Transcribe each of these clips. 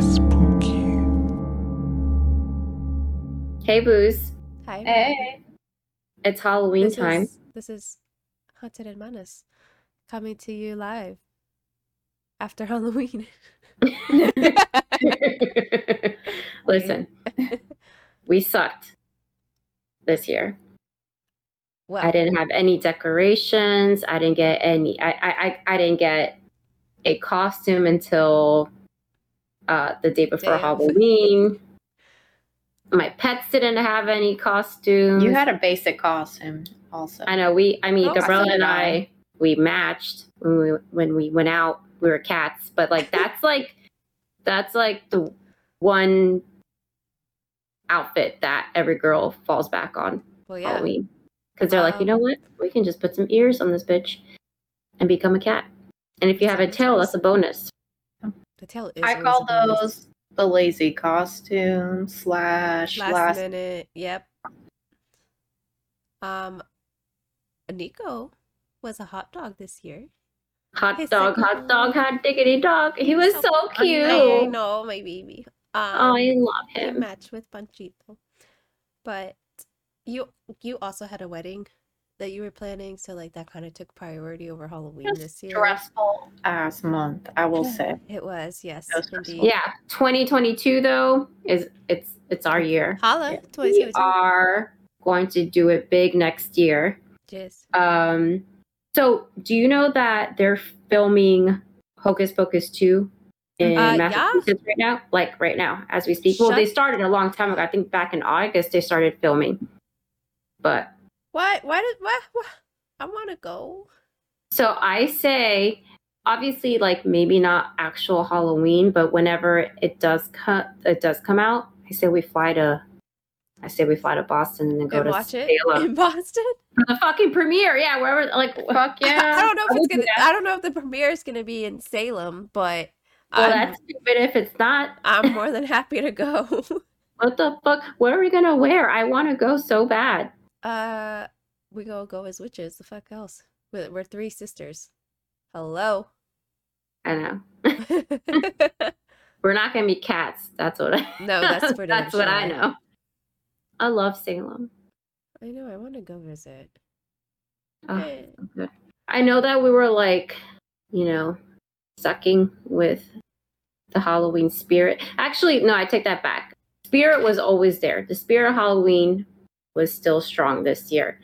Spooky. Hey, Boos. Hi. Hey. It's Halloween This time. is this is Haunted and Menace coming to you live after Halloween. Listen, we sucked this year. Well, I didn't have any decorations. I didn't get any. I I I, I didn't get a costume until uh, the day before Damn. Halloween. My pets didn't have any costumes. You had a basic costume also. I know we. I mean, Oh, Gabriella and I, I. we matched when we when we went out. We were cats, but like that's like that's like the one outfit that every girl falls back on well, yeah. Halloween because they're like, you Um, know what? We can just put some ears on this bitch and become a cat. And if you have a tail, that's a bonus. The tail is. I call a bonus. those the lazy costume slash last, last. minute. Yep. Um, Nico was a hot dog this year. Hot His dog, second hot one. dog, hot diggity dog. He was so cute. I know, my baby. Um, Oh, I love he him. matched with Panchito. But you you also had a wedding that you were planning, so like that kind of took priority over Halloween this year. Stressful ass month, I will say. It was, yes, That was indeed. Yeah, 2022 though is it's it's our year. Holla, Yeah. We are going to do it big next year. Yes. Um, so do you know that they're filming Hocus Pocus 2 in Uh, yeah. Massachusetts right now? Like right now, as we speak. Well, they started a long time ago. I think back in August they started filming. But Why? Why did? Why? why? I want to go. so I say, obviously, like maybe not actual Halloween, but whenever it does cut, it does come out. I say we fly to. I say we fly to Boston and then go and to watch it Salem in Boston. for the fucking premiere. Yeah, wherever. Like, Fuck yeah. I don't know if I it's gonna. I don't know if the premiere is gonna be in Salem, but well, I'm, that's stupid if it's not. I'm more than happy to go. What the fuck? What are we gonna wear? I want to go so bad. uh, we go go as witches. The fuck else? We're, we're three sisters. Hello. I know. We're not gonna be cats. That's what I. No, that's damn that's what I know. I love Salem. I know. I want to go visit. Oh, Eh. I know that we were like, you know, sucking with the Halloween spirit. Actually, no, I take that back. Spirit was always there. The spirit of Halloween was still strong this year.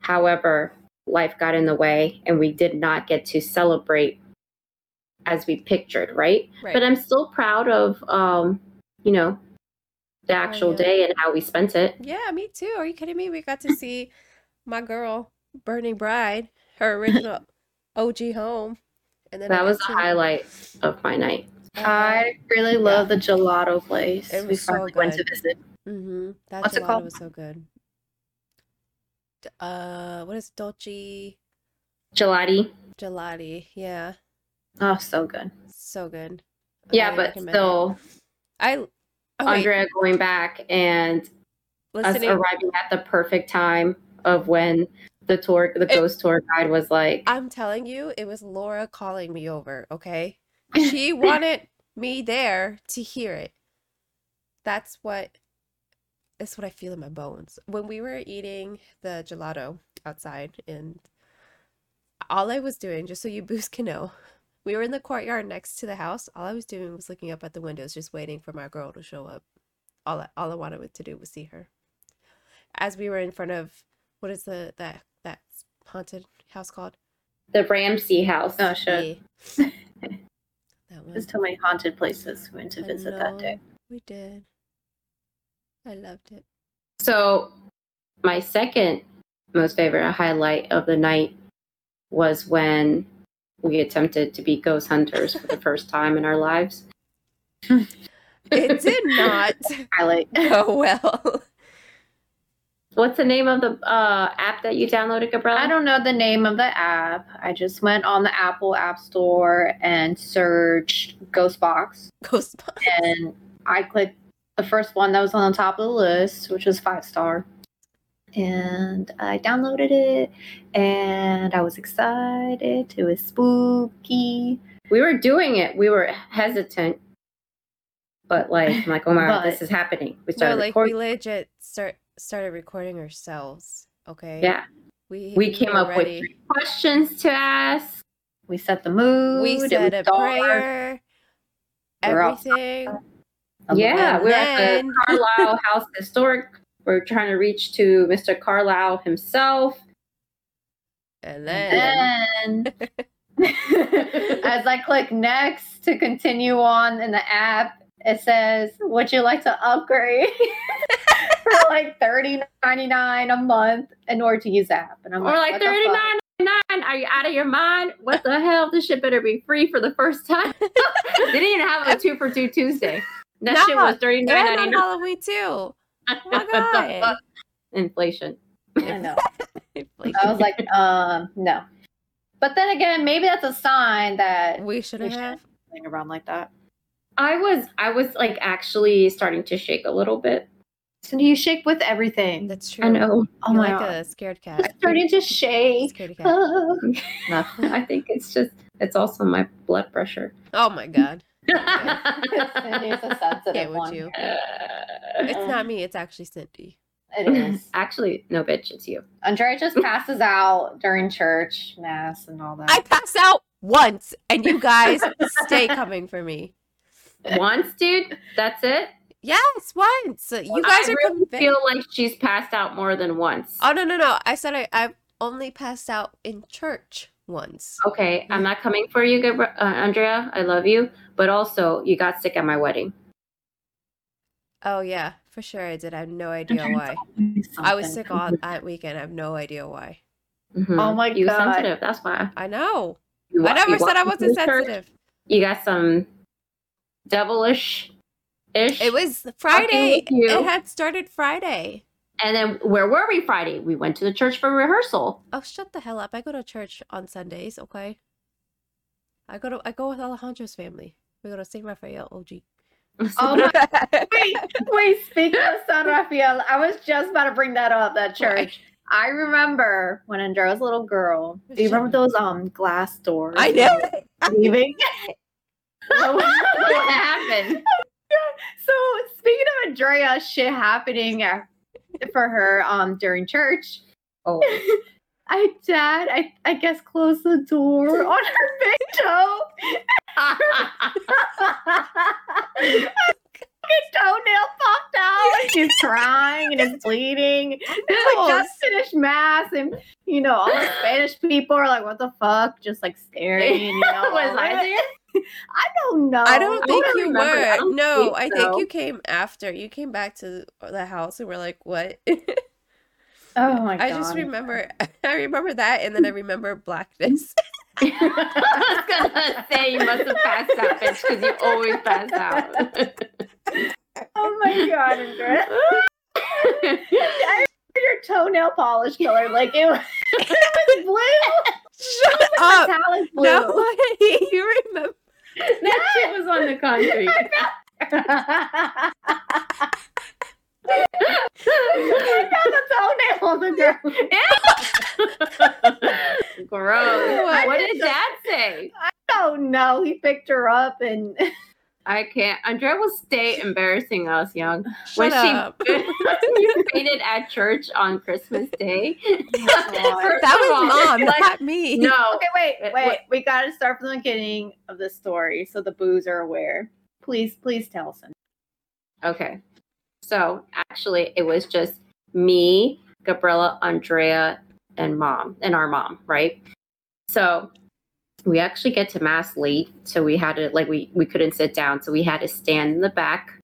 However, life got in the way and we did not get to celebrate as we pictured, right? Right. But I'm still proud of um, you know, the actual yeah. day and how we spent it. Yeah, me too. Are you kidding me? We got to see my girl, Burning Bride, her original OG home. And then That was the to- highlight of my night. I really love the gelato place. It we so finally went to visit. Mm-hmm. That What's it called? was so good. Uh, what is Dolci Gelati. Gelati? Yeah, Oh, so good. so good. Yeah, I but it. still, I oh, wait, Andrea going back and us listening. arriving at the perfect time of when the tour, the It- ghost tour guide was like, I'm telling you, it was Laura calling me over. Okay, she wanted me there to hear it. That's what. That's what I feel in my bones. When we were eating the gelato outside, and all I was doing, just so you boost can know, we were in the courtyard next to the house. All I was doing was looking up at the windows, just waiting for my girl to show up. All I, all I wanted to do was see her. As we were in front of what is the that that haunted house called? the Ramsay house. Oh shit. Yeah. that one. There's too many haunted places we went to I visit that day. We did. I loved it. So, my second most favorite highlight of the night was when we attempted to be ghost hunters for the first time in our lives. It did not Highlight. go well. What's the name of the uh, app that you downloaded, Gabriella? I don't know the name of the app. I just went on the Apple App Store and searched Ghost Box. Ghost Box. And I clicked the first one that was on the top of the list, which was five star. And I downloaded it and I was excited. It was spooky. we were doing it. We were hesitant, but like, I'm like, oh my god, this is happening. We No, started like recording. we legit start started recording ourselves. Okay. yeah, We we came were up with ready. three questions to ask. We set the mood. We it said a dark, prayer. We're all- Everything. Yeah, we're at the Carlyle House Historic. We're trying to reach to Mr. Carlyle himself. And then Then, as I click next to continue on in the app, it says, "Would you like to upgrade for like thirty ninety nine a month in order to use the app?" And I'm Or like "What the fuck?" thirty nine ninety nine. Are you out of your mind? What the hell? This shit better be free for the first time. they didn't even have a two for two Tuesday. That No, shit was thirty nine and ninety on nine. Halloween too. Oh my God. Inflation. I know. I was like, um, no. But then again, maybe that's a sign that we shouldn't have. playing around like that. I was I was like actually starting to shake a little bit. So do you shake with everything. That's true. I know. Oh You're my like god. a scared cat. I'm starting to shake. Scared cat. Oh. Nothing. I think it's just it's also my blood pressure. Oh my god. Cindy's a sensitive Yeah, one. you? It's not me, it's actually Cindy. It is. Actually, no bitch, it's you. Andrea just passes out during church, mass, and all that. I pass out once and you guys stay coming for me. Once, dude. That's it. Yes, once. You guys I are really convinced. feel like she's passed out more than once. Oh no no no! I said I I've only passed out in church once. Okay, I'm not coming for you, Gabri- uh, Andrea. I love you, but also you got sick at my wedding. Oh yeah, for sure I did. I have no idea why. I was sick all that weekend. I have no idea why. Mhm. Oh my you were God. sensitive. That's why. I know. You I never said I wasn't into sensitive. You got some devilish ish. It was Friday. It had started Friday. And then where were we Friday? We went to the church for rehearsal. Oh, shut the hell up! I go to church on Sundays. Okay. I go to I go with Alejandro's family. We go to Saint Raphael OG. Oh my wait, wait, speaking of San Rafael, I was just about to bring that up, that church. I remember when Andrea was a little girl. Do you remember those um glass doors? I know. Leaving. what happened? So speaking of Andrea, shit happening for her um during church. Oh, I dad, I I guess closed the door on her big toe. Fucking toenail popped out. and She's crying and it's bleeding. It's like just finished mass, and you know all the Spanish people are like, "What the fuck?" Just like staring. You know, was I there? I don't know. I don't I think don't you remember. Were. don't No, think I think so. you came after. You came back to the house and we're like, what? Oh my god! I just remember I remember that and then I remember blackness. I was gonna say you must have passed out, bitch, because you always pass out. Oh my god, Andrea. I remember your toenail polish color, like it was, it was blue. Shut up. Metallic blue. No, you remember that shit was on the concrete. I found the toenail on the ground. Gross. What? What did Dad say? I don't know. he picked her up and I can't. Andrea will stay embarrassing us, young. Shut up. When she you fainted at church on Christmas Day. God. that was mom, Like, not me. no. Okay, wait, It- wait. what- We gotta start from the beginning of the story so the boos are aware. Please, please tell us. Okay. So actually, it was just me, Gabriella, Andrea, and mom, and our mom, right? So we actually get to mass late, so we had to like we we couldn't sit down, so we had to stand in the back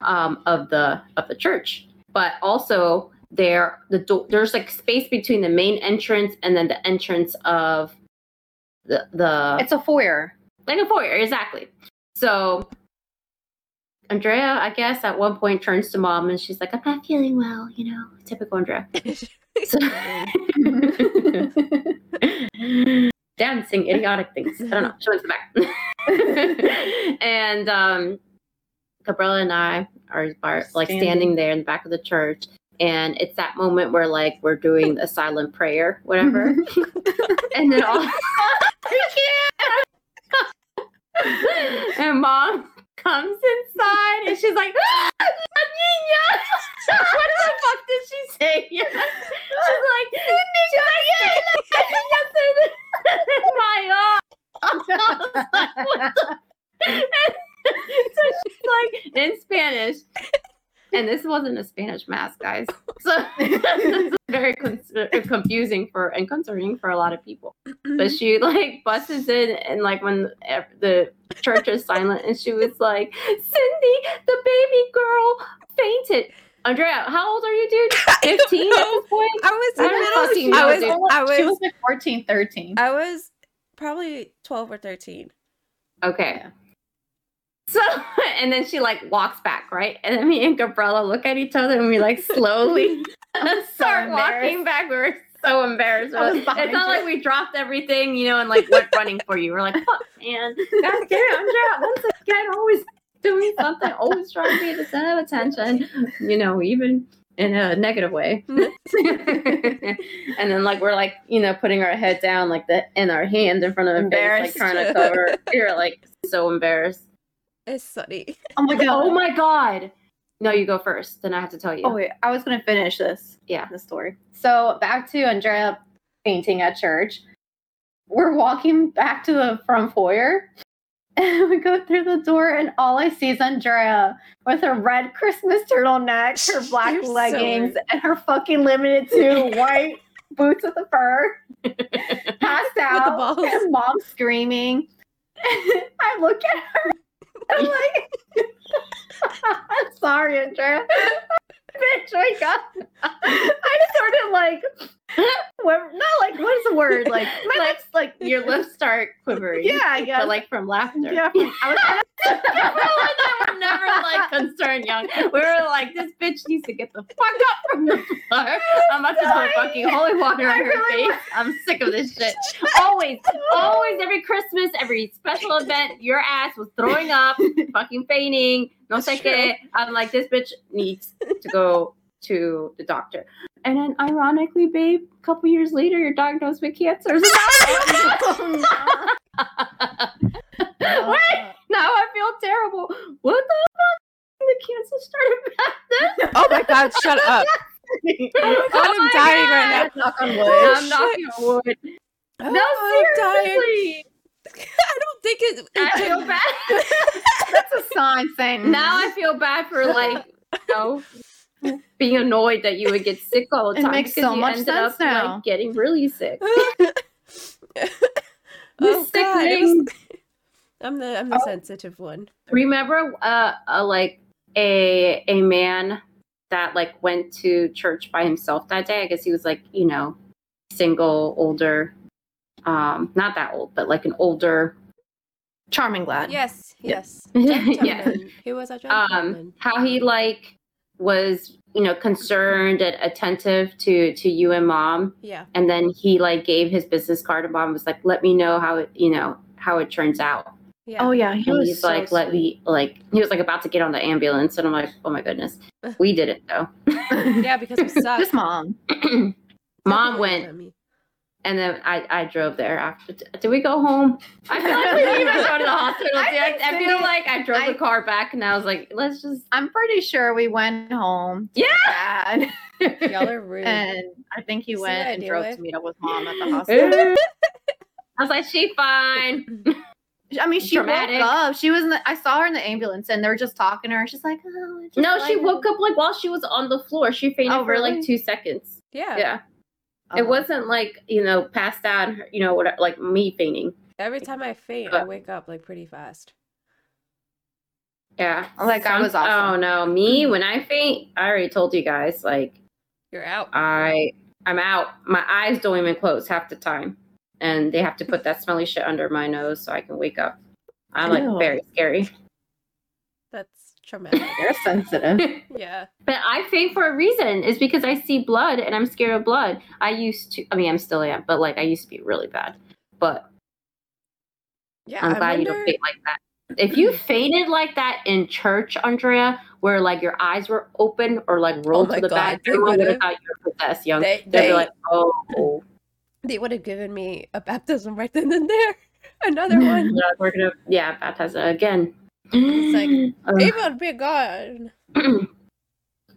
um, of the of the church. But also there the do- there's like space between the main entrance and then the entrance of the the It's a foyer. like a foyer, exactly. So Andrea, I guess, at one point turns to mom and she's like, I'm not feeling well, you know, typical Andrea. So- Dancing idiotic things. I don't know. She went to the back. and um Gabriella and I are, are like Standing. standing there in the back of the church. And it's that moment where like we're doing a silent prayer, whatever. and then all and mom comes inside and she's like, ah, La niña! what the fuck did she say? she's like, she's like, "La niña se. I was like, "What the-" so she's like in Spanish. And this wasn't a Spanish mass, guys. So this is very con- confusing for and concerning for a lot of people but mm-hmm. she like busts in and like when the church is silent and she was like cindy the baby girl fainted andrea how old are you dude 15 at this point I was I in don't middle school. I was, dude. I she was, was like 14, 13. I was probably 12 or 13. okay Yeah. So and then she like walks back right? And then me and gabriella look at each other and we like slowly I'm so start walking embarrassed. back. We were so embarrassed. It's not you. like we dropped everything you know and like went running for you. We're like fuck man. God damn andrea once again always doing something always trying to be the center of attention you know even in a negative way. And then like we're like you know putting our head down like the in our hand in front of our face like Embarrassed. trying to cover you're like so embarrassed It's sunny. Oh my god. oh my god no you go first then i have to tell you Oh wait, I was gonna finish this. Yeah. the story. So back to Andrea painting at church. We're walking back to the front foyer, and we go through the door, and all I see is Andrea with her red Christmas turtleneck, her black You're leggings, weird. and her fucking Limited Too white boots with the fur, passed out, balls. and mom screaming. I look at her, and I'm like, sorry, Andrea. Bitch, wake up. I just started like, what, not like, what is the word? Like, my Like, lips, like, your lips start quivering yeah, I guess. but like from laughter yeah, from- I was we were never like concerned, young. We were like, this bitch needs to get the fuck up from the floor. I'm about to put fucking holy water on I her really face. I'm sick of this shit. Always, always, every Christmas, every special event, your ass was throwing up, fucking fainting. No sé. I'm like, this bitch needs to go to the doctor. And then, ironically, babe, a couple years later, you're diagnosed with cancer. Oh, Wait, now I feel terrible. What the fuck? The cancer started back then? Oh my god, shut up. Oh I'm my dying right God. Knock on wood. I'm shit. knocking on wood. Oh, No, I'm dying. seriously. I don't think it. it I took- feel bad. That's a sign saying now I feel bad for like, you know, being annoyed that you would get sick all the time. It time. makes because so you much ended sense up, now. Like, getting really sick. oh god, was- Sickening. I'm the I'm the Oh. sensitive one. remember uh, uh like a a man that like went to church by himself that day i guess he was like you know single older um not that old but like an older charming lad. Yes, yes. yeah Gentleman. He was a gentleman. um how he like was you know concerned and attentive to to you and mom yeah. and then he like gave his business card and mom was like let me know how it you know how it turns out Yeah. Oh yeah, he and was he's so like let me like he was like about to get on the ambulance and i'm like oh my goodness we did it though Yeah, because we suck. Just mom. mom went Me. And then I, I drove there after. Did we go home? I feel like we didn't even go to the hospital. I. I, I feel Cindy- like I drove I- the car back and I was like, let's just. I'm pretty sure we went home. Yeah. Dad, Y'all are rude. and I think he See went and drove with? to meet up with mom at the hospital. I was like, she fine. I mean, she Dramatic. woke up. She was in the. I saw her in the ambulance, and they were just talking to her. She's like, "Oh, I just No, she like- woke up like while she was on the floor. She fainted Oh, for like two seconds. yeah. Yeah. It um, wasn't like, you know, passed out, you know, whatever, like me fainting. Every time I faint, I wake up like pretty fast. Yeah. Like, I was awesome. Oh no, me when I faint, I already told you guys, like You're out. I I'm out. My eyes don't even close half the time. And they have to put that smelly shit under my nose so I can wake up. I'm like Ew. very scary. That's traumatic. You're sensitive. yeah. But I faint for a reason. It's because I see blood and I'm scared of blood. I used to I mean I'm still am, but like I used to be really bad. But Yeah. I'm I glad you don't faint like that. If you fainted like that in church, Andrea, where like your eyes were open or like oh rolled Oh to the God, back, they everyone would have thought you were possessed, young. They, They'd they, be like, oh, they would have given me a baptism right then and there. Another one. Yeah, we're gonna yeah baptize again. It's like. Amen be God.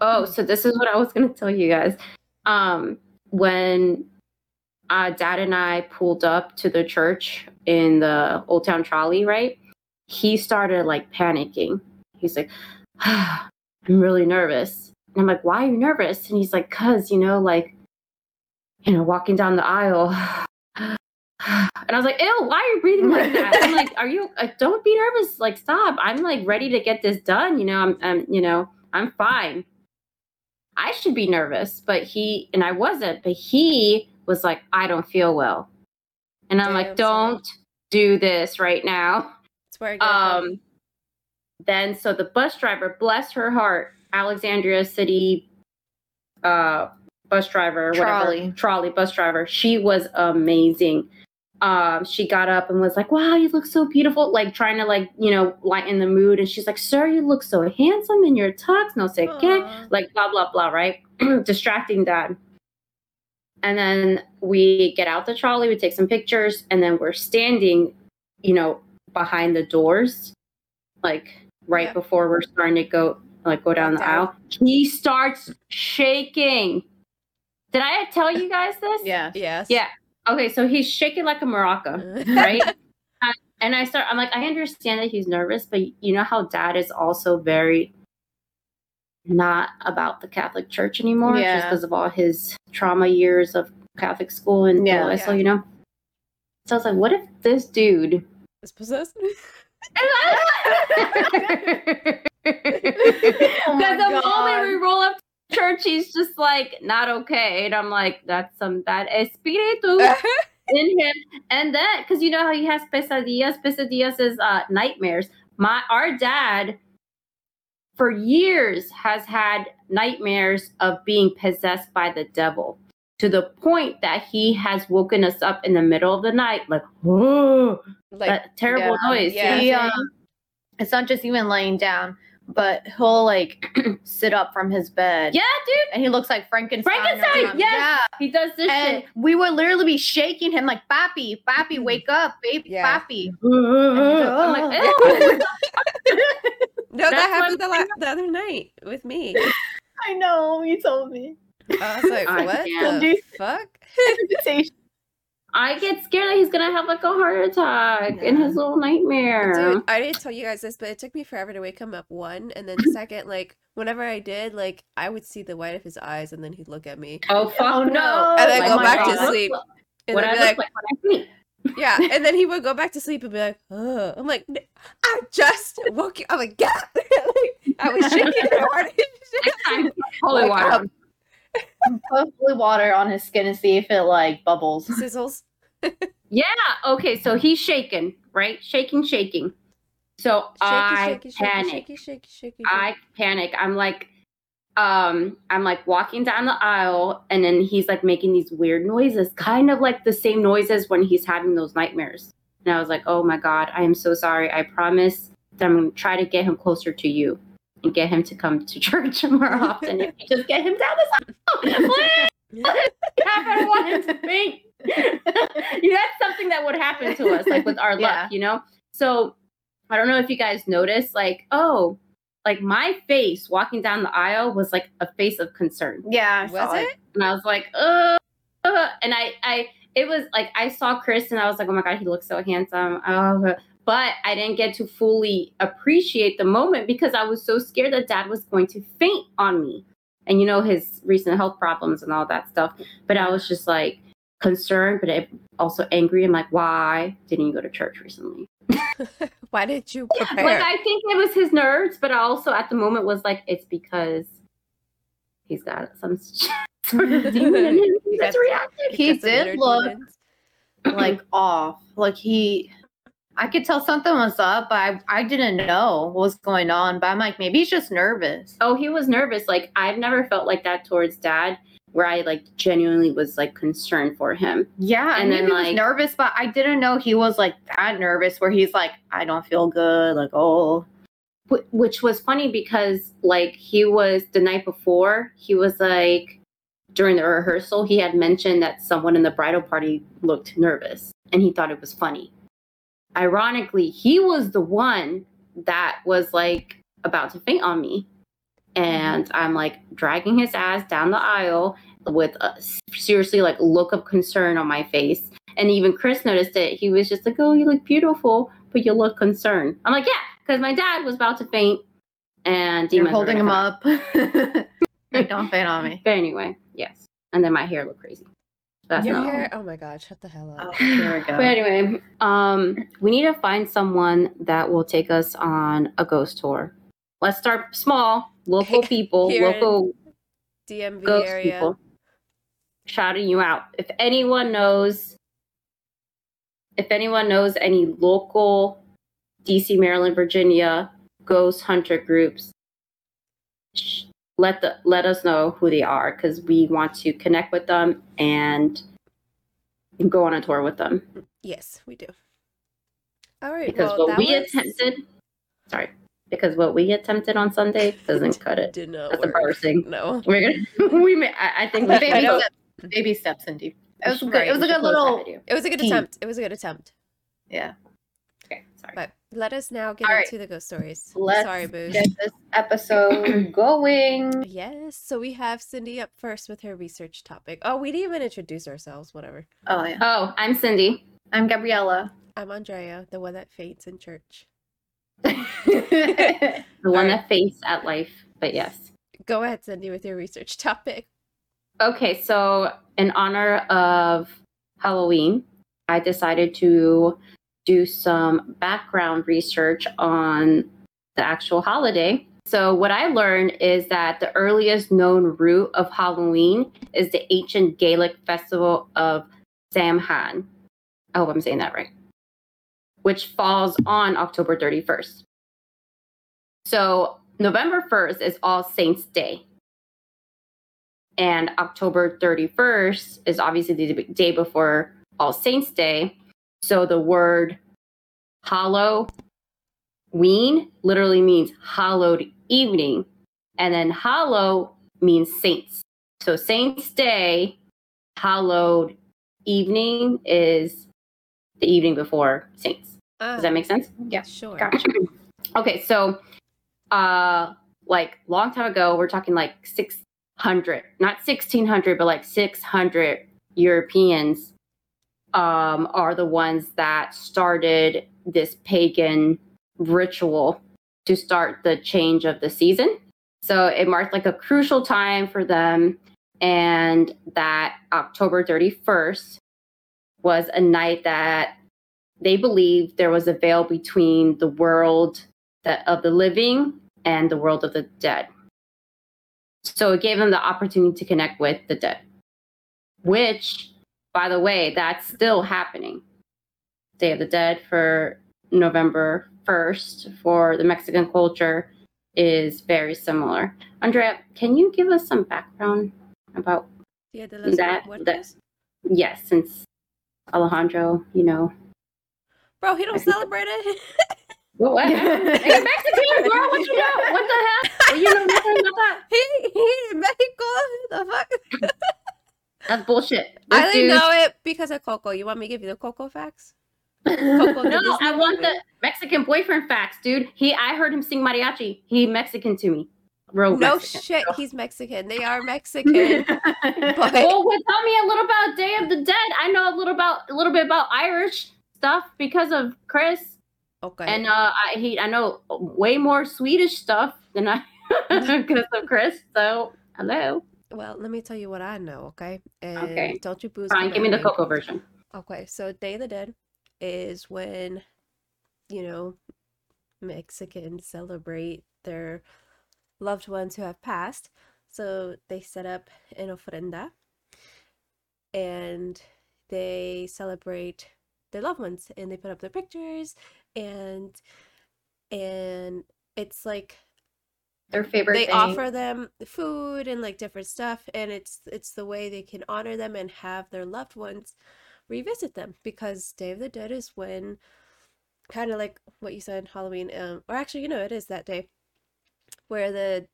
oh, so this is what I was gonna tell you guys. Um, when uh, Dad and I pulled up to the church in the Old Town Trolley, right? He started like panicking. He's like, "I'm really nervous," and I'm like, "Why are you nervous?" And he's like, "Cause you know, like, you know, walking down the aisle." And I was like, ew, why are you breathing like that? I'm like, are you, uh, don't be nervous. Like, stop. I'm like ready to get this done. You know, I'm, I'm, you know, I'm fine. I should be nervous, but he, and I wasn't, but he was like, I don't feel well. And I'm Damn, like, don't do this right now. That's where I get it from. Um, then so the bus driver, bless her heart, Alexandria City uh bus driver, whatever Trolley. trolley bus driver, she was amazing. Um, she got up and was like, "Wow, you look so beautiful!" Like trying to like you know lighten the mood, and she's like, "Sir, you look so handsome in your tux." No sé qué Aw. like blah blah blah, right? Distracting dad. And then we get out the trolley, we take some pictures, and then we're standing, you know, behind the doors, like right Yeah. before we're starting to go like go down Walk the down. aisle. He starts shaking. Did I tell you guys this? Yeah. Yes. Yeah. Okay, so he's shaking like a maraca right? Uh, and I start, I'm like, I understand that he's nervous, but you know how dad is also very not about the Catholic Church anymore, just because of all his trauma years of Catholic school and Yeah. yeah, Yeah. you know. So I was like, what if this dude? is possessed. Because Oh the moment God. we roll up church, he's just like not okay, and I'm like, that's some bad espiritu in him. And then, because you know how he has pesadillas, pesadillas is uh, nightmares. My our dad, for years, has had nightmares of being possessed by the devil. To the point that he has woken us up in the middle of the night, like, whoa, like that terrible yeah, noise. yeah. you know what I'm He, um, it's not just even laying down, but he'll like sit up from his bed. yeah, dude, And he looks like Frankenstein. Frankenstein, something. yes. he does this And shit. we would literally be shaking him like, Papi, Papi, mm. wake up, baby, Yeah. Papi. I'm like, ew. no, that That's happened the, la- the other night with me. I know, you told me. I was like, what can't. the fuck? Invitation. I get scared that he's gonna have like a heart attack in his little nightmare. Dude, I didn't tell you guys this, but it took me forever to wake him up. One, and then second, like whenever I did, like I would see the white of his eyes, and then he'd look at me, oh fuck Oh, no! no. and then Like, go my back to sleep. And What I be like, like when I sleep. yeah, and then he would go back to sleep and be like, oh, I'm like, I just woke you. I'm like, yeah, like, I was shaking hard. Next time, holy Wake water. up. Put holy water on his skin and see if it like bubbles. Sizzles. Yeah. Okay. So he's shaking, right? Shaking, shaking. So I Shaky, shaky, panic. shaky, shaky, shaky, shaky. I panic. I'm like, um, I'm like walking down the aisle, and then he's like making these weird noises, kind of like the same noises when he's having those nightmares. And I was like, oh my god, I am so sorry. I promise that I'm gonna try to get him closer to you and get him to come to church more often. if you just get him down this aisle, please. I want him to faint. yeah, that's something that would happen to us, like with our Yeah. luck, you know. So I don't know if you guys noticed, like, oh, like my face walking down the aisle was like a face of concern, Yeah, Was saw it? and I was like, uh, uh, and I, I, it was like I saw Chris, and I was like, oh my god, he looks so handsome. Oh, but I didn't get to fully appreciate the moment because I was so scared that Dad was going to faint on me, and you know his recent health problems and all that stuff. But I was just like concerned, but also angry. I'm like, why didn't you go to church recently? Why did you Like? I think it was his nerves, but I also at the moment was like, it's because he's got some sort of demon in him He that's reacting. He did look- demons. like off. Like he, I could tell something was up, but I, I didn't know what was going on. But I'm like, maybe he's just nervous. Oh, he was nervous. Like I've never felt like that towards dad, where I like genuinely was like concerned for him. Yeah, And then, then he like- was nervous, but I didn't know he was like that nervous. Where he's like, I don't feel good. Like, oh, Which was funny because like he was the night before, he was like during the rehearsal, he had mentioned that someone in the bridal party looked nervous and he thought it was funny. Ironically, he was the one that was like about to faint on me. And mm-hmm. I'm like dragging his ass down the aisle with a seriously like look of concern on my face. And even Chris noticed it. He was just like, "Oh, you look beautiful, but you look concerned." I'm like, "Yeah," because my dad was about to faint, and You're holding him up. like, don't faint on me. But anyway, yes. And then my hair looked crazy. That's Your not. hair? Oh my god, shut the hell up. Oh, here we go. But anyway, um, we need to find someone that will take us on a ghost tour. Let's start small, local people, Here local DMV ghost area. people. Shouting you out. If anyone knows, if anyone knows any local DC, Maryland, Virginia ghost hunter groups, sh- let the let us know who they are because we want to connect with them and go on a tour with them. Yes, we do. All right. because well, what we was- attempted sorry because what we attempted on sunday doesn't cut it did not that's work. embarrassing No. we're gonna we may, I, I think we baby, know. steps, baby steps, Cindy. It was should- good. It was a good little. It was a good attempt. It was a good attempt. Yeah. okay sorry But let us now get All right. into the ghost stories. Let's Sorry, Boo. get this episode going. Yes, so we have Cindy up first with her research topic. Oh, we didn't even introduce ourselves, whatever. Oh yeah. oh i'm cindy I'm Gabriella. I'm Andrea, the one that faints in church. the one Alright. that faced at life but yes Go ahead, Cindy, with your research topic. okay so in honor of halloween i decided to do some background research on the actual holiday. So what i learned is that the earliest known root of halloween is the ancient gaelic festival of samhain. I hope i'm saying that right. Which falls on october 31st so november 1st is all saints day. And October 31st is obviously the day before All Saints Day. So the word Halloween literally means hallowed evening, and then Hallow means saints. So Saints Day, hallowed evening is the evening before Saints. Ah, Does that make sense? Yeah. sure. Gotcha. okay, so uh like long time ago, we're talking like 600, not 1600, but like 600 Europeans um are the ones that started this pagan ritual to start the change of the season. So it marked like a crucial time for them and that October 31st was a night that they believed there was a veil between the world that, of the living and the world of the dead. So it gave them the opportunity to connect with the dead, which, by the way, that's still happening. Day of the Dead for November 1st for the Mexican culture is very similar. Andrea, can you give us some background about los That- that- yes, since Alejandro, you know, Bro, he don't celebrate it. What? what? Mexican, girl. What you know? What the hell? You know nothing about that? he he in Mexico. The fuck? That's bullshit. I This only dude- know it because of Coco. You want me to give you the Coco facts? Coco, No, I want movie? the Mexican boyfriend facts, dude. He, I heard him sing mariachi. He Mexican to me. Real No Mexican. shit, he's Mexican. They are Mexican. but Well, well, tell me a little about Day of the Dead. I know a little about a little bit about Irish stuff because of Chris, okay. and uh, I he I know way more Swedish stuff than I because of Chris. So hello. Well, let me tell you what I know, okay? And Okay. don't you booze Fine, give me the Coco version. Okay, so Day of the Dead is when, you know, Mexicans celebrate their loved ones who have passed. So they set up an ofrenda and they celebrate their loved ones and they put up their pictures and and it's like Their favorite they thing. offer them food and like different stuff and it's it's the way they can honor them and have their loved ones revisit them because Day of the Dead is when kind of like what you said Halloween um or actually you know it is that day where the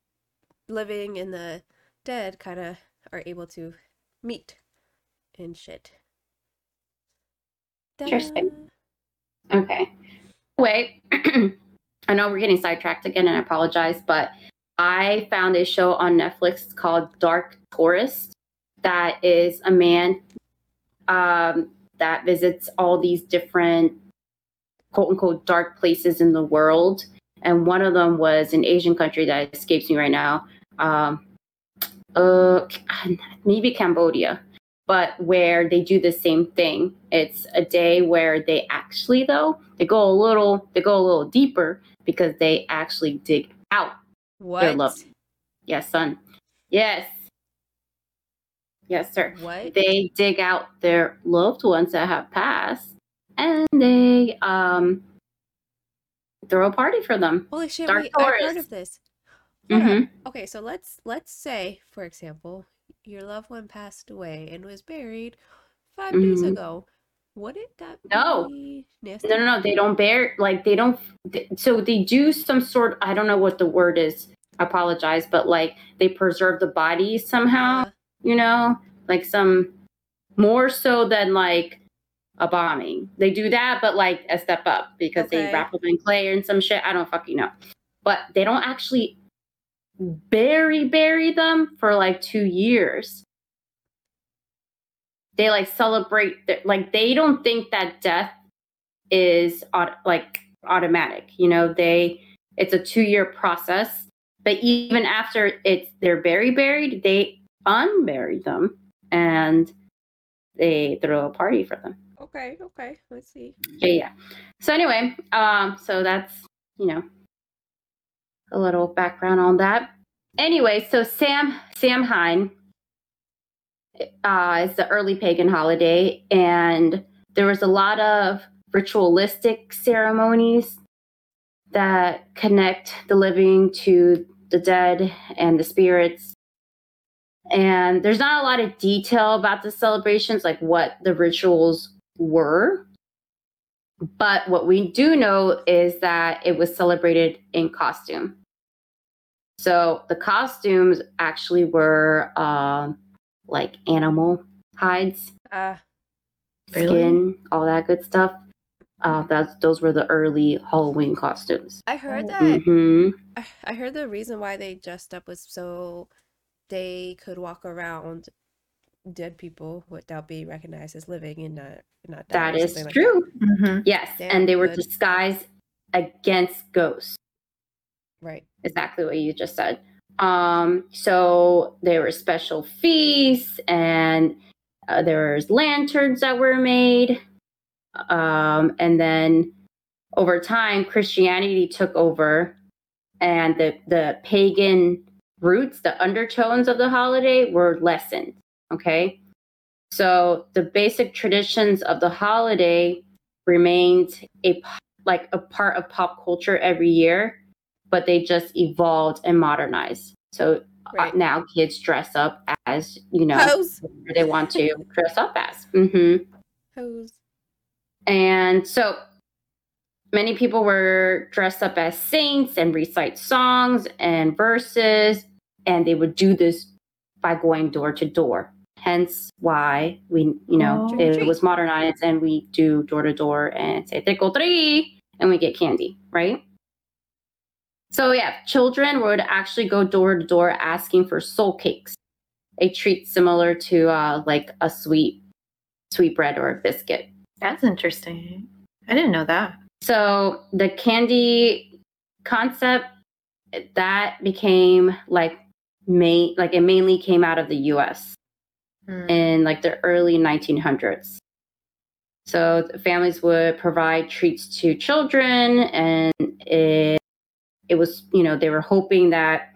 living and the dead kind of are able to meet and shit. Interesting. Okay. Wait. I know we're getting sidetracked again, and I apologize, but I found a show on Netflix called Dark Tourist. That is a man um, that visits all these different quote unquote dark places in the world. And one of them was an Asian country that escapes me right now. Um, uh, maybe Cambodia, but where they do the same thing. It's a day where they actually, though, they go a little, they go a little deeper because they actually dig out What? their love. Yes, son. Yes. Yes, sir. What? They dig out their loved ones that have passed and they um throw a party for them. Holy shit! Dark wait, I've heard of this. Hold hmm. Okay, so let's let's say, for example, your loved one passed away and was buried five days Mhm. ago. Wouldn't that No. No, no, no. They don't bear like they don't. th- So they do some sort. I don't know what the word is. I apologize, but like they preserve the body somehow. Uh, You know, like some more so than like embalming. They do that, but like a step up because they wrap them in clay and some shit. I don't fucking know. But they don't actually bury bury them for like two years. They like celebrate their, like they don't think that death is like automatic. You know, they it's a two year process. But even after it's they're very buried, they unbury them and they throw a party for them. okay, okay. Let's see. Yeah, yeah. So anyway, um, so that's you know a little background on that. Anyway, so Sam Samhain uh, the early pagan holiday, and there was a lot of ritualistic ceremonies that connect the living to the dead and the spirits. And there's not a lot of detail about the celebrations, like what the rituals were. But what we do know is that it was celebrated in costume. So the costumes actually were um, like animal hides, Uh, Really? skin, all that good stuff. Uh, that's those were the early Halloween costumes. I heard Oh. that. hmm I I heard the reason why they dressed up was so they could walk around dead people without being recognized as living and not not die That or is something like true. Mhm. Yes, Damn and they were disguised against ghosts. Right. exactly what you just said. Um, so there were special feasts, and uh, there was lanterns that were made. Um, and then over time, Christianity took over, and the the pagan roots, the undertones of the holiday, were lessened. Okay, so the basic traditions of the holiday remained a like a part of pop culture every year but they just evolved and modernized. So uh, Right. now kids dress up as you know they want to dress up as. Mm-hmm. Hose. And so many people were dressed up as saints and recite songs and verses, and they would do this by going door to door. Hence why we, you know, Oh. it Treat. was modernized and we do door to door and say trick tree and we get candy, right? So yeah, children would actually go door to door asking for soul cakes, a treat similar to uh, like a sweet sweet bread or a biscuit. That's interesting. I didn't know that. So the candy concept that became like main like it mainly came out of the US Hmm. in like the early 1900s. So families would provide treats to children and it it was, you know, they were hoping that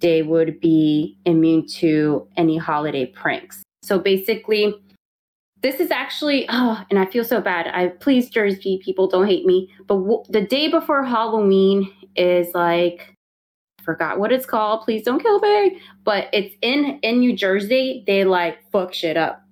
they would be immune to any holiday pranks. So basically this is actually oh and i feel so bad. I please jersey people don't hate me. But w- the day before halloween is like forgot what it's called. Please don't kill me. But it's in in new jersey they like fuck shit up.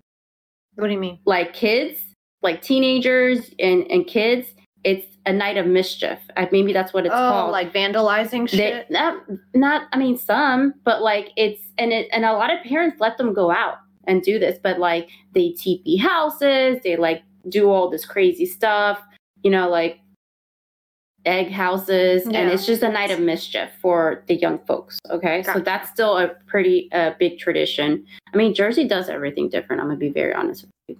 What do you mean? like kids like teenagers and and kids it's a night of mischief I, maybe that's what it's oh, called like vandalizing they, shit. not, not i mean some but like it's and it and a lot of parents let them go out and do this but like they teepee houses they like do all this crazy stuff you know, like egg houses, and it's just a night of mischief for the young folks. Okay, so that's still a pretty uh, big tradition. I mean, Jersey does everything different. I'm gonna be very honest with you.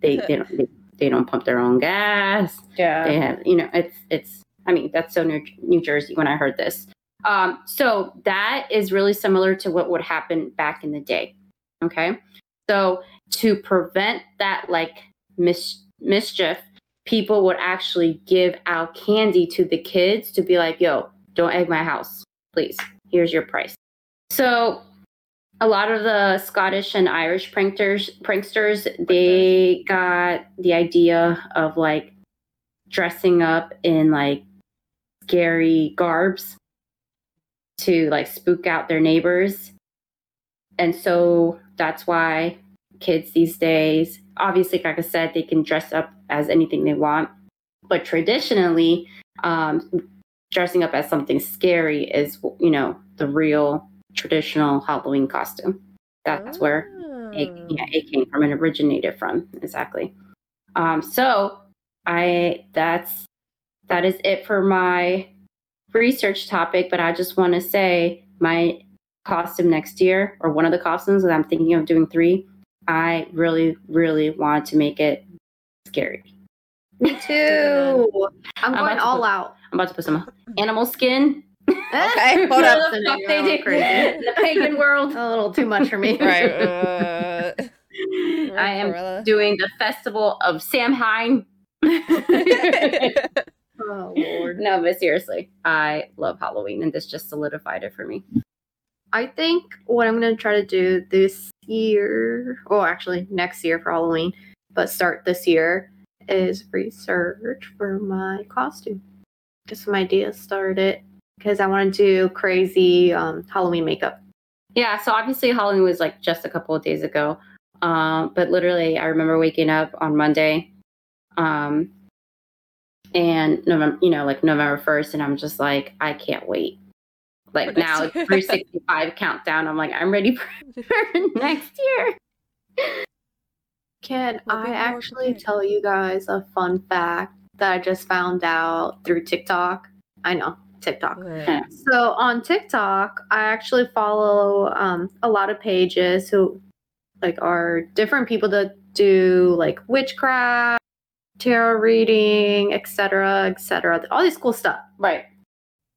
They they don't they, they don't pump their own gas. Yeah. They have you know it's it's. I mean, that's so New New Jersey when I heard this. Um, so that is really similar to what would happen back in the day. Okay, so to prevent that like mis- mischief people would actually give out candy to the kids to be like, yo, don't egg my house, please. Here's your price. So a lot of the Scottish and Irish pranksters pranksters, they got the idea of like dressing up in like scary garbs to like spook out their neighbors. And so that's why kids these days, obviously, like I said, they can dress up as anything they want. But traditionally, um, dressing up as something scary is, you know, the real traditional Halloween costume. That's where it, Oh. yeah, it came from and originated from exactly. Um, so I that's that is it for my research topic. But I just want to say my costume next year, or one of the costumes that I'm thinking of doing three. I really, really want to make it scary. Me too. I'm I'm going all put- out. I'm about to put some animal skin. Okay, hold What up. the So now fuck they did crazy. the pagan world. A little too much for me. Right. Uh, I am Cruella. doing the festival of Samhain. oh lord. No, but seriously, I love Halloween, and this just solidified it for me. I think what I'm gonna try to do this year, or actually next year for Halloween, but start this year is research for my costume. Get some ideas started because I want to do crazy um, Halloween makeup. Yeah, so obviously Halloween was like just a couple of days ago, um, but literally I remember waking up on Monday, um, and November, you know, like November first, and I'm just like, I can't wait. Like For now, it's 365 countdown. I'm like, I'm ready for, for next year. Can We'll I actually prepared. tell you guys a fun fact that I just found out through TikTok? I know, TikTok. Good. So on TikTok, I actually follow um, a lot of pages who like are different people that do like witchcraft, tarot reading, etc., etc. All this cool stuff. Right.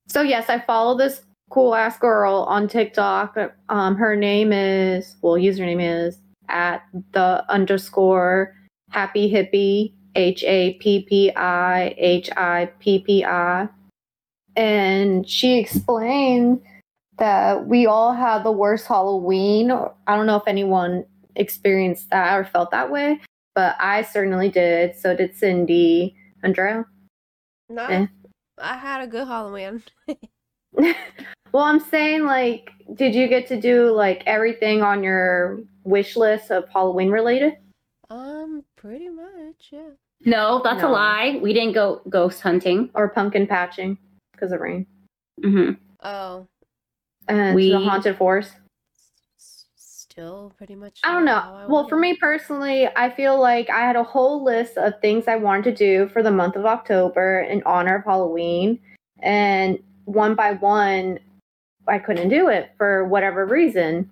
So yes, I follow this cool ass girl on TikTok. Um, her name is well, username is at the underscore happy hippie H A P P I H I P P I, and she explained that we all had the worst Halloween. I don't know if anyone experienced that or felt that way, but I certainly did. So did Cindy. Andrea. No, Eh. I had a good Halloween. well, I'm saying, like, did you get to do like everything on your wish list of Halloween related? Um, pretty much, yeah. No, that's No. a lie. We didn't go ghost hunting. Or pumpkin patching because of rain? hmm Oh, And We- the haunted forest? still pretty much. I don't know. I Well, for me personally, I feel like I had a whole list of things I wanted to do for the month of October in honor of Halloween. And one by one, I couldn't do it for whatever reason.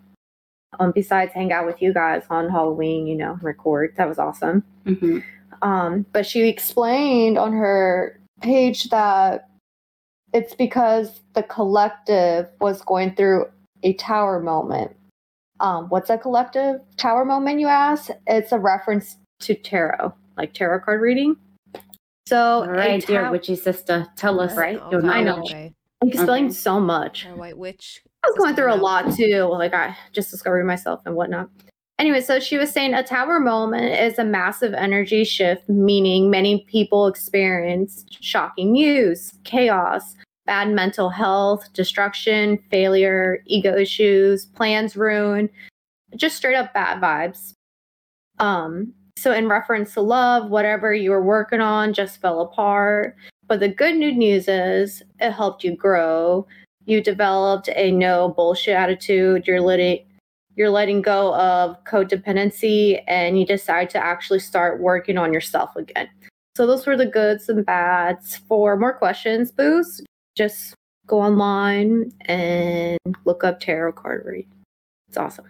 Um, besides hang out with you guys on Halloween, you know, record. That was awesome. hmm Um, but she explained on her page that it's because the collective was going through a tower moment. Um, what's a collective tower moment, you ask? It's a reference to tarot, like tarot card reading. So, All a right, dear witchy sister, tell us Right? your Okay, I know. knowledge. Okay. I explained Okay. so much. Our white witch. I was going through a lot too. Like I just discovered myself and whatnot. Anyway, so she was saying a tower moment is a massive energy shift, meaning many people experience shocking news, chaos, bad mental health, destruction, failure, ego issues, plans ruined, just straight up bad vibes. Um, so in reference to love, whatever you were working on just fell apart. But the good news is it helped you grow you developed a no bullshit attitude you're letting you're letting go of codependency and you decide to actually start working on yourself again So those were the goods and bads. For more questions, Boos, just go online and look up tarot card read. It's awesome.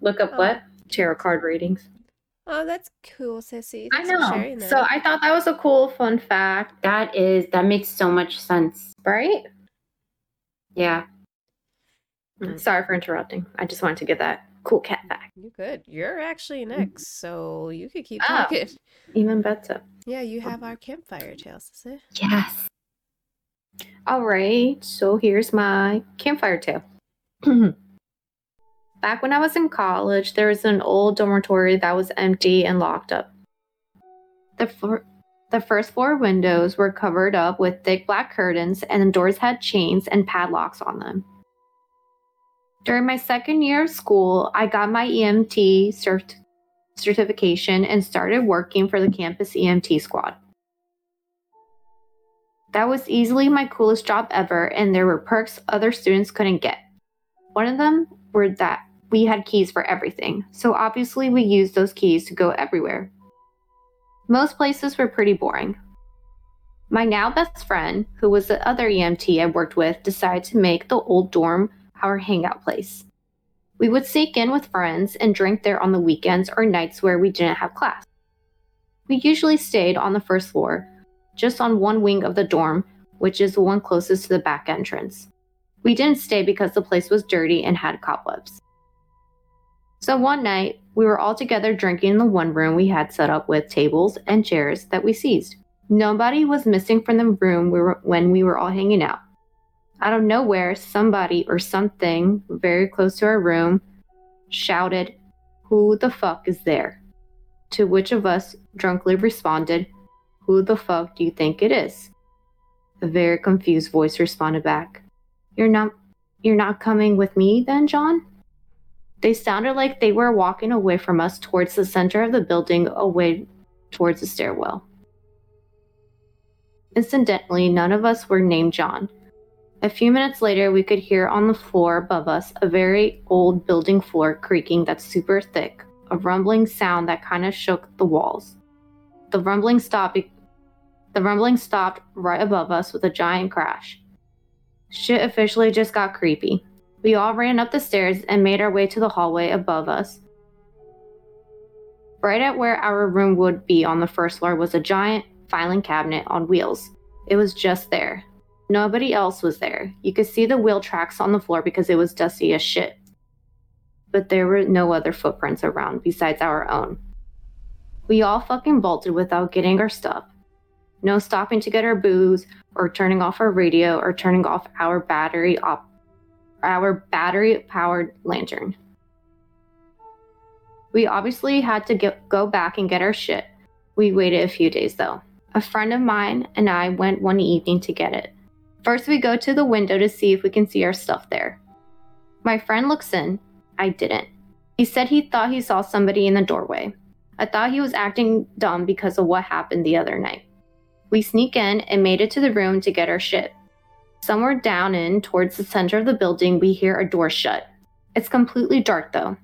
Look up Oh. what? Tarot card readings. Oh, that's cool, Sissy. I Thanks for know. that. So I thought that was a cool fun fact, That is that makes so much sense. right? Yeah. Mm. Sorry for interrupting. I just wanted to get that cool cat fact. you good. You're actually next, so you could keep Oh. talking. Even better. Yeah, you have our campfire tales, Sissy. Yes. All right, so here's my campfire tale. Back when I was in college, there was an old dormitory that was empty and locked up. The, fir- the first floor windows were covered up with thick black curtains, and the doors had chains and padlocks on them. During my second year of school, I got my EMT cert- certification and started working for the campus EMT squad. That was easily my coolest job ever, and there were perks other students couldn't get. One of them were that we had keys for everything, so obviously we used those keys to go everywhere. Most places were pretty boring. My now best friend, who was the other EMT I worked with, decided to make the old dorm our hangout place. We would sneak in with friends and drink there on the weekends or nights where we didn't have class. We usually stayed on the first floor, just on one wing of the dorm, which is the one closest to the back entrance. We didn't stay because the place was dirty and had cobwebs. So one night, we were all together drinking in the one room we had set up with tables and chairs that we seized. Nobody was missing from the room we were, when we were all hanging out. Out of nowhere, somebody or something very close to our room shouted, Who the fuck is there? To which of us drunkenly responded, Who the fuck do you think it is? A very confused voice responded back, You're not you're not coming with me then, John? They sounded like they were walking away from us towards the center of the building, away towards the stairwell. Incidentally, none of us were named John. A few minutes later, we could hear on the floor above us a very old building floor creaking that's super thick, a rumbling sound that kind of shook the walls. The rumbling stopped. The rumbling stopped right above us with a giant crash. Shit officially just got creepy. We all ran up the stairs and made our way to the hallway above us. Right at where our room would be on the first floor was a giant filing cabinet on wheels. It was just there. Nobody else was there. You could see the wheel tracks on the floor because it was dusty as shit. But there were no other footprints around besides our own. We all fucking bolted without getting our stuff. No stopping to get our booze, or turning off our radio, or turning off our battery op- our battery powered lantern. We obviously had to get, go back and get our shit. We waited a few days though. A friend of mine and I went one evening to get it. First, we go to the window to see if we can see our stuff there. My friend looks in. I didn't. He said he thought he saw somebody in the doorway. I thought he was acting dumb because of what happened the other night. We sneak in and made it to the room to get our shit. Somewhere down in towards the center of the building, we hear a door shut. It's completely dark though.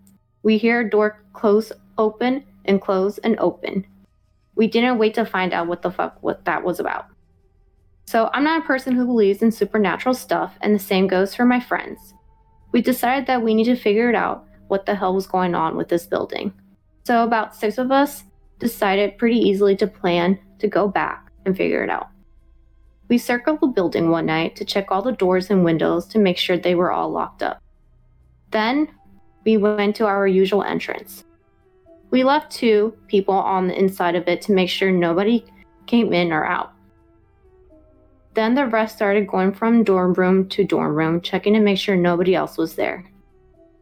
We hear a door close, open, and close and open. We didn't wait to find out what the fuck what that was about. So I'm not a person who believes in supernatural stuff, and the same goes for my friends. We decided that we need to figure it out what the hell was going on with this building. So about six of us decided pretty easily to plan to go back and figure it out. We circled the building one night to check all the doors and windows to make sure they were all locked up. Then we went to our usual entrance. We left two people on the inside of it to make sure nobody came in or out. Then the rest started going from dorm room to dorm room, checking to make sure nobody else was there.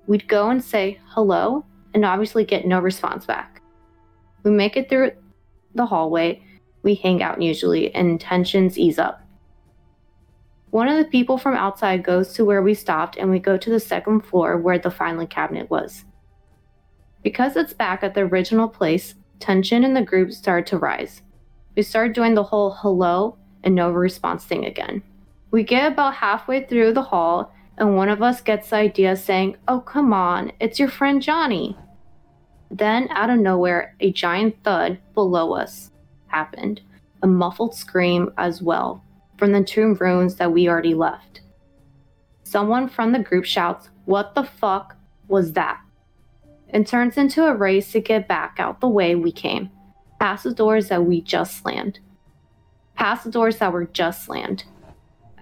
We'd go and say hello and obviously get no response back. We make it through the hallway, we hang out usually, and tensions ease up. One of the people from outside goes to where we stopped, and we go to the second floor where the filing cabinet was. Because it's back at the original place, tension in the group started to rise. We started doing the whole hello and no response thing again. We get about halfway through the hall, and one of us gets the idea saying, Oh, come on, it's your friend Johnny. Then, out of nowhere, a giant thud below us happened. a muffled scream as well from the two rooms that we already left. Someone from the group shouts, What the fuck was that? and turns into a race to get back out the way we came, past the doors that we just slammed. Past the doors that were just slammed.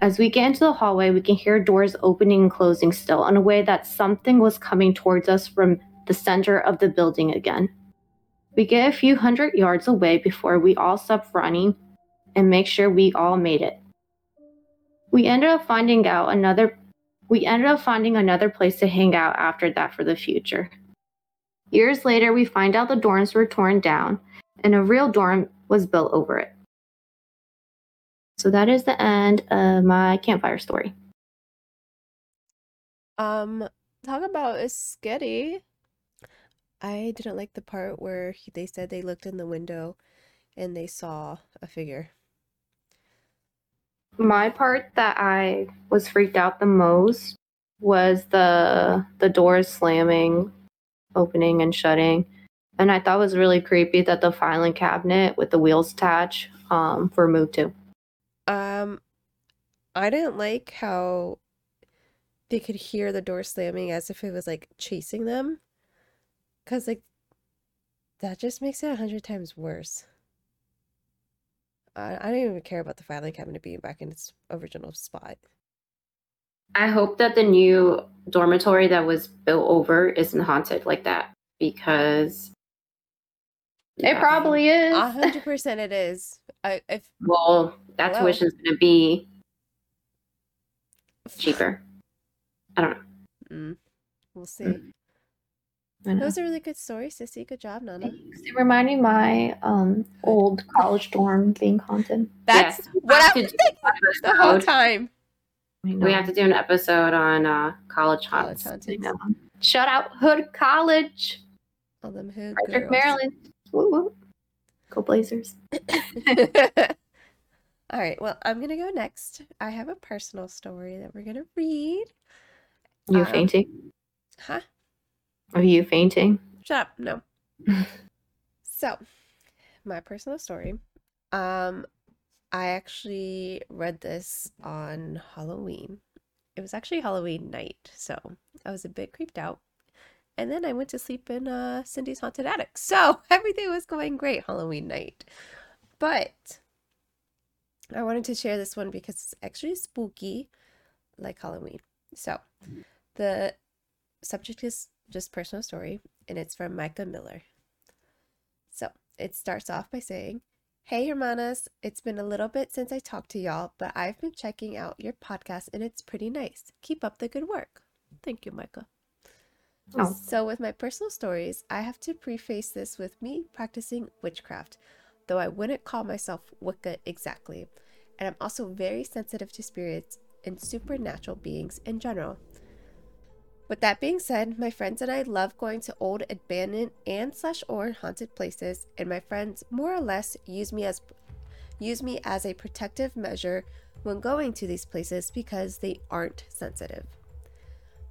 As we get into the hallway, we can hear doors opening and closing still in a way that something was coming towards us from the center of the building again. We get a few hundred yards away before we all stop running and make sure we all made it. We ended up finding out another we ended up finding another place to hang out after that for the future. Years later, we find out the dorms were torn down and a real dorm was built over it. So that is the end of my campfire story. Um, talk about a sketty. I didn't like the part where he, they said they looked in the window and they saw a figure. My part that I was freaked out the most was the the doors slamming, opening and shutting. And I thought it was really creepy that the filing cabinet with the wheels attached um, were moved to. Um, I didn't like how they could hear the door slamming as if it was like chasing them. Cause like that just makes it a hundred times worse. I, I don't even care about the filing cabinet being back in its original spot. I hope that the new dormitory that was built over isn't haunted like that because It probably is. A hundred percent it is. I if well that Hello? tuition's gonna be cheaper. I don't know. Mm, we'll see. Mm. I That was a really good story, Sissy. Good job, Nana. It reminded me of my um old college dorm being haunted. That's Yes, we what I to was thinking the whole time. We have to do an episode on uh, college College haunts. hauntings. I know. Shout out Hood College, All them hood Frederick, girls. Maryland. Woo woo. Go Blazers. All right, well, I'm gonna go next. I have a personal story that we're gonna read. You Um, fainting? Huh? Are you fainting? Shut up. No. so, my personal story. Um, I actually read this on Halloween. It was actually Halloween night, so I was a bit creeped out. And then I went to sleep in uh, Cindy's haunted attic. So everything was going great Halloween night. But I wanted to share this one because it's actually spooky, like Halloween. So the subject is just personal story, and it's from Micah Miller. So it starts off by saying, Hey, hermanas, it's been a little bit since I talked to y'all, but I've been checking out your podcast and it's pretty nice. Keep up the good work. Thank you, Micah. Oh. So, with my personal stories, I have to preface this with me practicing witchcraft, though I wouldn't call myself Wicca exactly. And I'm also very sensitive to spirits and supernatural beings in general. With that being said, my friends and I love going to old abandoned and slash or haunted places, and my friends more or less use me as use me as a protective measure when going to these places because they aren't sensitive.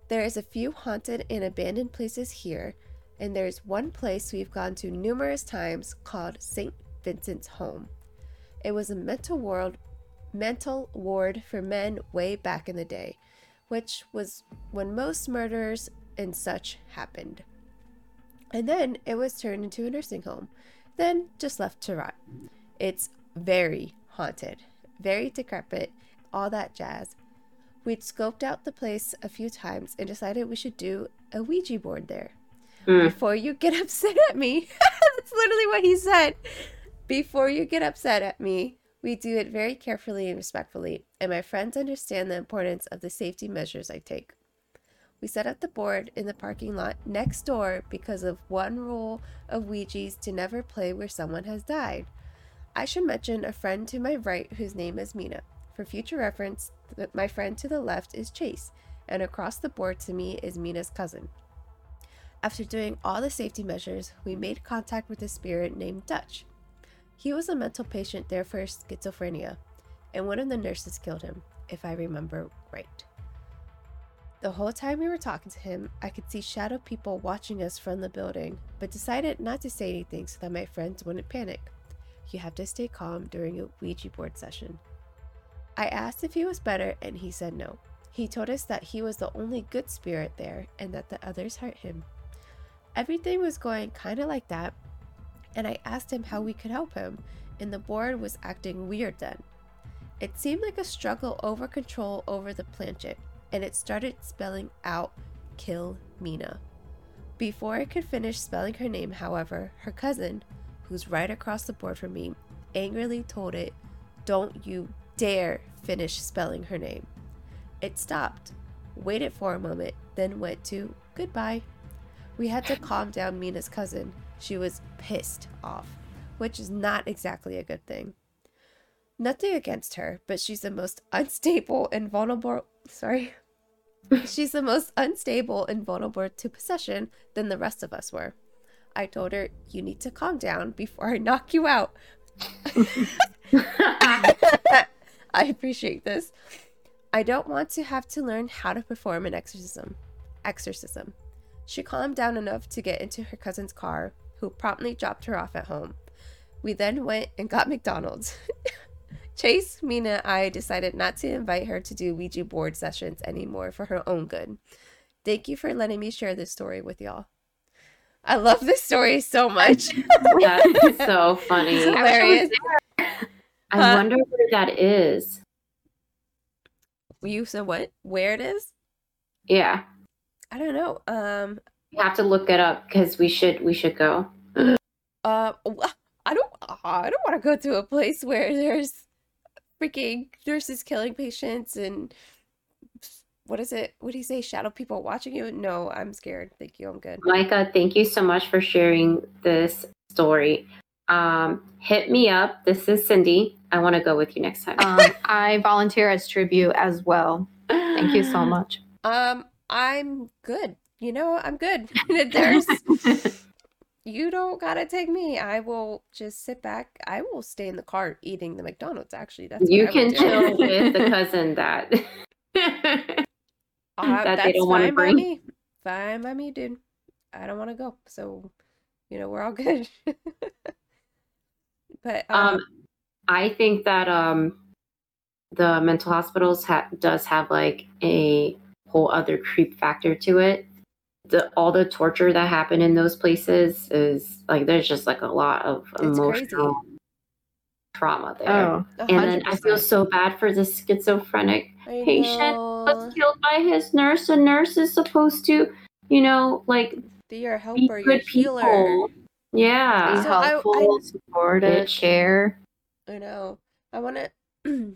There is a few haunted and abandoned places here, and there's one place we've gone to numerous times called St. Vincent's Home. It was a mental ward mental ward for men way back in the day, which was when most murders and such happened. And then it was turned into a nursing home, then just left to rot. It's very haunted, very decrepit, all that jazz. We'd scoped out the place a few times and decided we should do a Ouija board there. Mm. Before you get upset at me, that's literally what he said. Before you get upset at me, we do it very carefully and respectfully, and my friends understand the importance of the safety measures I take. We set up the board in the parking lot next door because of one rule of Ouija's to never play where someone has died. I should mention a friend to my right whose name is Mina. For future reference, th- my friend to the left is Chase, and across the board to me is Mina's cousin. After doing all the safety measures, we made contact with a spirit named Dutch. He was a mental patient there for schizophrenia, and one of the nurses killed him, if I remember right. The whole time we were talking to him, I could see shadow people watching us from the building, but decided not to say anything so that my friends wouldn't panic. You have to stay calm during a Ouija board session. I asked if he was better, and he said no. He told us that he was the only good spirit there and that the others hurt him. Everything was going kind of like that, and I asked him how we could help him, and the board was acting weird then. It seemed like a struggle over control over the planchette, and it started spelling out Kill Mina. Before I could finish spelling her name, however, her cousin, who's right across the board from me, angrily told it, Don't you dare finish spelling her name. It stopped, waited for a moment, then went to goodbye. We had to calm down Mina's cousin. She was pissed off, which is not exactly a good thing. Nothing against her, but she's the most unstable and vulnerable. Sorry. she's the most unstable and vulnerable to possession than the rest of us were. I told her, You need to calm down before I knock you out. I appreciate this. I don't want to have to learn how to perform an exorcism. Exorcism. She calmed down enough to get into her cousin's car, who promptly dropped her off at home. We then went and got McDonald's. Chase, Mina, and I decided not to invite her to do Ouija board sessions anymore for her own good. Thank you for letting me share this story with y'all. I love this story so much. That's so funny. It's hilarious. I Huh? wonder where that is. You said what? Where it is? Yeah, I don't know. Um, you have to look it up because we should we should go. uh, I don't. I don't want to go to a place where there's freaking nurses killing patients and what is it? What do you say? Shadow people watching you? No, I'm scared. Thank you. I'm good. Micah, thank you so much for sharing this story. Um, hit me up. This is Cindy. I want to go with you next time. Um, I volunteer as tribute as well. Thank you so much. Um, I'm good. You know, I'm good. There's you don't gotta take me. I will just sit back. I will stay in the car eating the McDonald's. Actually, that's you can chill with the cousin that Uh, that they don't want to fine by bring. me. Fine by me, dude. I don't want to go, so you know we're all good. but um, Um, I think that um, the mental hospitals ha- does have like a whole other creep factor to it. The all the torture that happened in those places is like there's just like a lot of It's emotional trauma there. Oh, and then I feel so bad for the schizophrenic I patient know. was killed by his nurse. A nurse is supposed to, you know, like Be your be helper, your good healer. people. be Yeah. So I- helpful, supportive, Bitch. care. I know. I want to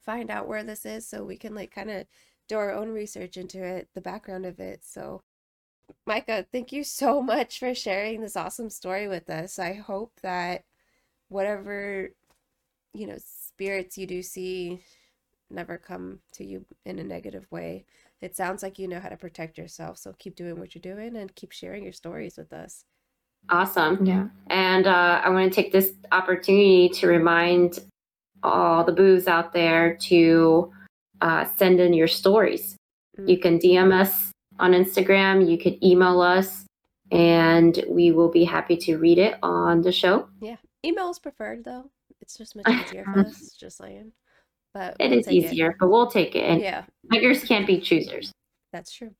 find out where this is so we can like kind of do our own research into it, the background of it. So, Micah, thank you so much for sharing this awesome story with us. I hope that whatever, you know, spirits you do see never come to you in a negative way. It sounds like you know how to protect yourself. So keep doing what you're doing and keep sharing your stories with us. Awesome. Yeah. And uh, I want to take this opportunity to remind all the boos out there to uh, send in your stories. Mm. You can DM us on Instagram, you could email us, and we will be happy to read it on the show. Yeah. Email is preferred though. It's just much easier for us, just saying. But It we'll is easier, but we'll take it. And Yeah, beggars can't be choosers. that's true.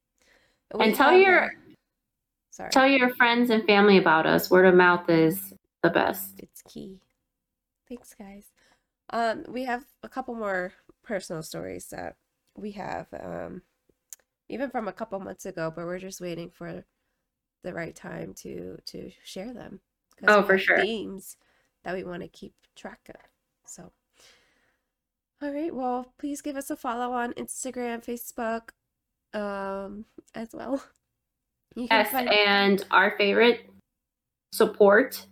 And tell your- sorry, Tell your friends and family about us. Word of mouth is the best. it's key. Thanks, guys. Um, we have a couple more personal stories that we have, um, even from a couple months ago, but we're just waiting for the right time to to share them. Oh, for sure. Themes that we want to keep track of. So, all right. Well, please give us a follow on Instagram, Facebook, um, as well. Yes, find- and our favorite support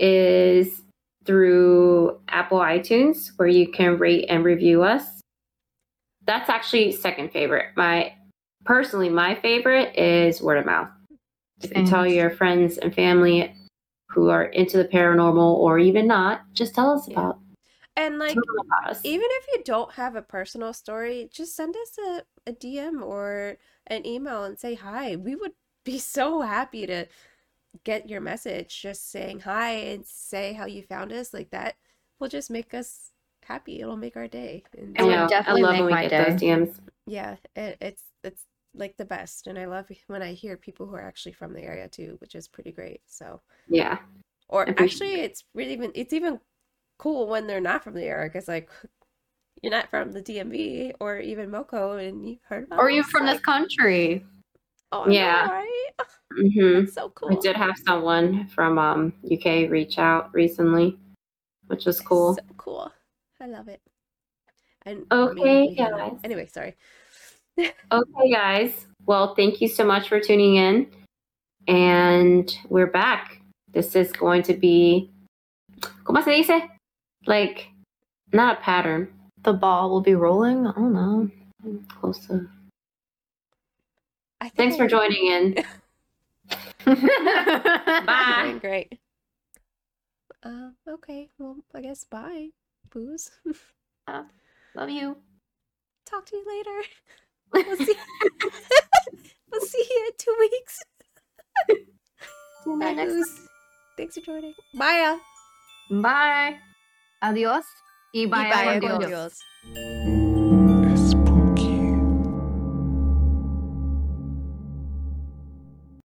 is through Apple iTunes, where you can rate and review us. That's actually second favorite. My personally, my favorite is word of mouth. If you tell your friends and family who are into the paranormal or even not, just tell us Yeah. about, and like tell them about us. even if you don't have a personal story, just send us a, a DM or an email and say hi. We would be so happy to get your message, just saying hi and say how you found us, like that will just make us happy. It'll make our day. And It I know. definitely I love make when we my get those. DMs. yeah, it, it's it's like the best, and I love when I hear people who are actually from the area too, which is pretty great. So, Yeah. or I appreciate actually, it's really even it's even cool when they're not from the area, because like you're not from the DMV or even Moco, and you heard about Or you us, from this country. oh, I know, Yeah. right? hmm That's so cool. I did have someone from um, UK reach out recently, which was cool. So cool. I love it. And Okay, we have- guys. Anyway, sorry. Okay, guys. Well, thank you so much for tuning in. And we're back. This is going to be, ¿cómo se dice? Like, not a pattern. The ball will be rolling. I don't know. Close to. I Thanks for joining in. Bye. great. Um, okay. Well, I guess bye, boos. Uh, love you. Talk to you later. We'll see. we'll see you in two weeks. Bye, boos. Thanks for joining. Bye. Bye. Adios. Y Y vaya vaya con con Dios. Dios.